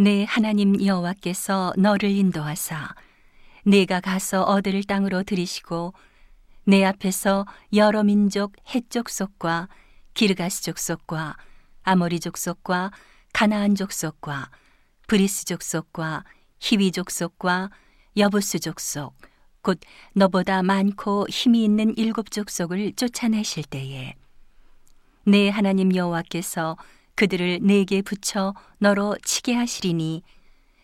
네 하나님 여호와께서 너를 인도하사 네가 가서 얻을 땅으로 들이시고 네 앞에서 여러 민족 헷 족속과 기르가스 족 속과 아모리 족 속과 가나안 족 속과 브리스 족 속과 히위 족 속과 여부스 족 속 곧 너보다 많고 힘이 있는 일곱 족속을 쫓아내실 때에 내 하나님 여호와께서 그들을 내게 붙여 너로 치게 하시리니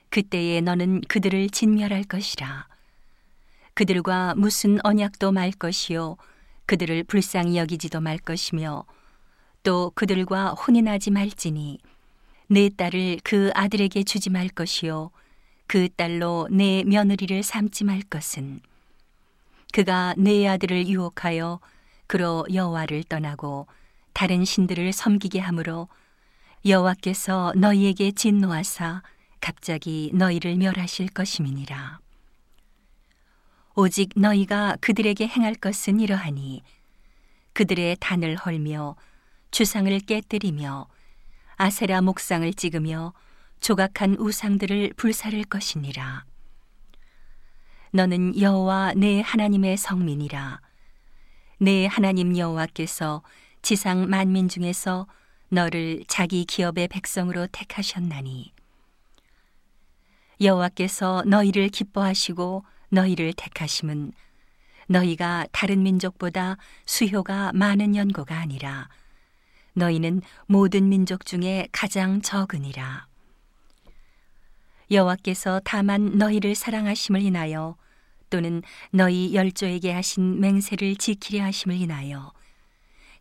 그때에 너는 그들을 진멸할 것이라. 그들과 무슨 언약도 말 것이요 그들을 불쌍히 여기지도 말 것이며 또 그들과 혼인하지 말지니 내 딸을 그 아들에게 주지 말 것이요 그 딸로 내 며느리를 삼지 말 것은. 그가 내 아들을 유혹하여 그로 여호와를 떠나고 다른 신들을 섬기게 하므로 여호와께서 너희에게 진노하사 갑자기 너희를 멸하실 것임이니라 오직 너희가 그들에게 행할 것은 이러하니 그들의 단을 헐며 주상을 깨뜨리며 아세라 목상을 찍으며 조각한 우상들을 불사를 것이니라. 너는 여호와 내 하나님의 성민이라. 내 하나님 여호와께서 지상 만민 중에서 너를 자기 기업의 백성으로 택하셨나니 여호와께서 너희를 기뻐하시고 너희를 택하심은 너희가 다른 민족보다 수효가 많은 연고가 아니라 너희는 모든 민족 중에 가장 적으니라. 여호와께서 다만 너희를 사랑하심을 인하여 또는 너희 열조에게 하신 맹세를 지키려 하심을 인하여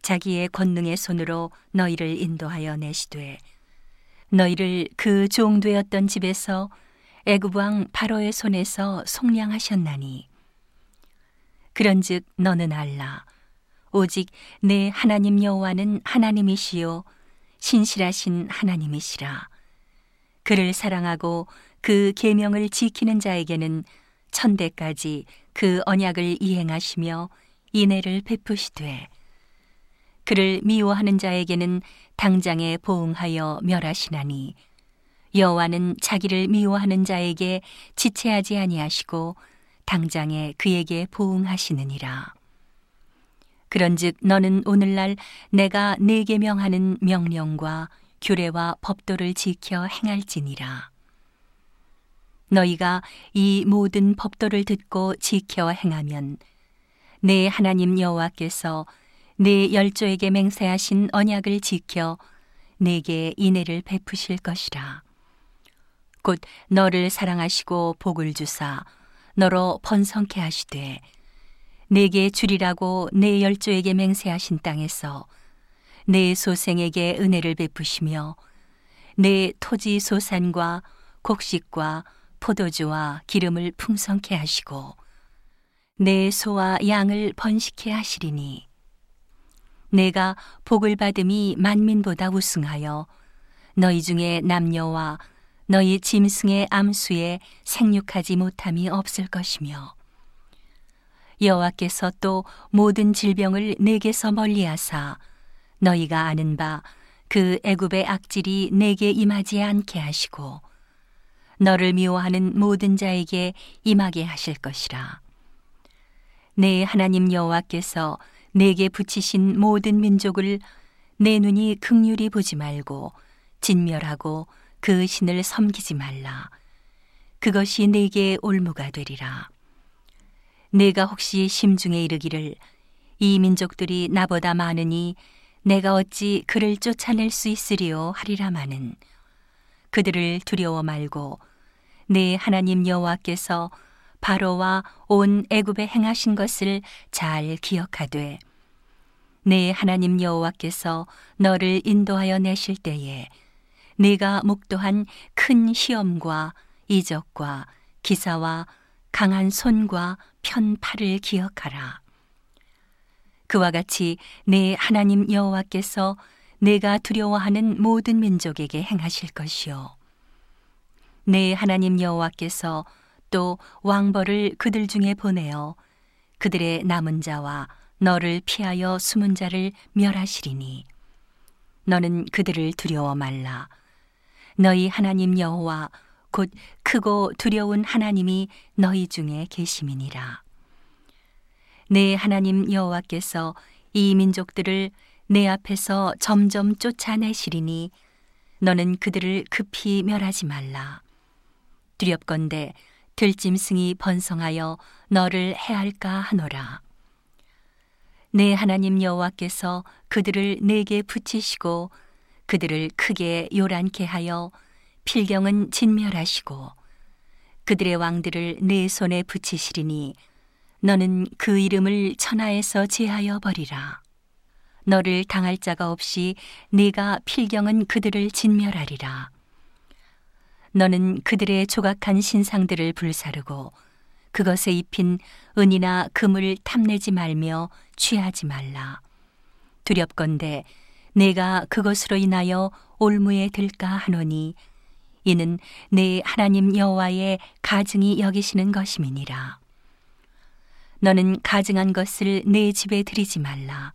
자기의 권능의 손으로 너희를 인도하여 내시되 너희를 그 종 되었던 집에서 애굽 왕 바로의 손에서 속량하셨나니. 그런즉 너는 알라. 오직 내 하나님 여호와는 하나님이시요 신실하신 하나님이시라. 그를 사랑하고 그 계명을 지키는 자에게는 천대까지 그 언약을 이행하시며 인애를 베푸시되 그를 미워하는 자에게는 당장에 보응하여 멸하시나니 여호와는 자기를 미워하는 자에게 지체하지 아니하시고 당장에 그에게 보응하시느니라. 그런즉 너는 오늘날 내가 네게 명하는 명령과 규례와 법도를 지켜 행할지니라. 너희가 이 모든 법도를 듣고 지켜 행하면 내 하나님 여호와께서 내 열조에게 맹세하신 언약을 지켜 내게 인애를 베푸실 것이라. 곧 너를 사랑하시고 복을 주사 너로 번성케 하시되 내게 주리라고 내 열조에게 맹세하신 땅에서 내 소생에게 은혜를 베푸시며 내 토지 소산과 곡식과 포도주와 기름을 풍성케 하시고 내 소와 양을 번식케 하시리니 내가 복을 받음이 만민보다 우승하여 너희 중에 남녀와 너희 짐승의 암수에 생육하지 못함이 없을 것이며 여호와께서 또 모든 질병을 내게서 멀리하사 너희가 아는 바 그 애굽의 악질이 내게 임하지 않게 하시고 너를 미워하는 모든 자에게 임하게 하실 것이라. 내 하나님 여호와께서 내게 붙이신 모든 민족을 내 눈이 극률이 보지 말고 진멸하고 그 신을 섬기지 말라. 그것이 내게 올무가 되리라. 내가 혹시 심중에 이르기를 이 민족들이 나보다 많으니 내가 어찌 그를 쫓아낼 수 있으리요 하리라마는 그들을 두려워 말고 내 하나님 여호와께서 바로와 온 애굽에 행하신 것을 잘 기억하되 내 하나님 여호와께서 너를 인도하여 내실 때에 네가 목도한 큰 시험과 이적과 기사와 강한 손과 편팔을 기억하라. 그와 같이 내 하나님 여호와께서 내가 두려워하는 모든 민족에게 행하실 것이요. 내 하나님 여호와께서 또 왕벌을 그들 중에 보내어 그들의 남은 자와 너를 피하여 숨은 자를 멸하시리니 너는 그들을 두려워 말라. 너희 하나님 여호와 곧 크고 두려운 하나님이 너희 중에 계심이니라. 내 하나님 여호와께서 이 민족들을 내 앞에서 점점 쫓아내시리니 너는 그들을 급히 멸하지 말라. 두렵건대 들짐승이 번성하여 너를 해할까 하노라. 내 하나님 여호와께서 그들을 내게 붙이시고 그들을 크게 요란케 하여 필경은 진멸하시고 그들의 왕들을 내 손에 붙이시리니 너는 그 이름을 천하에서 제하여 버리라. 너를 당할 자가 없이 네가 필경은 그들을 진멸하리라. 너는 그들의 조각한 신상들을 불사르고 그것에 입힌 은이나 금을 탐내지 말며 취하지 말라. 두렵건대 내가 그것으로 인하여 올무에 들까 하노니 이는 내 하나님 여호와의 가증이 여기시는 것임이니라. 너는 가증한 것을 내 집에 들이지 말라.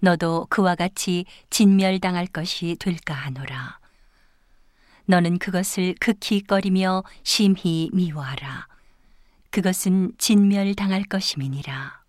너도 그와 같이 진멸당할 것이 될까 하노라. 너는 그것을 극히 꺼리며 심히 미워하라. 그것은 진멸당할 것임이니라.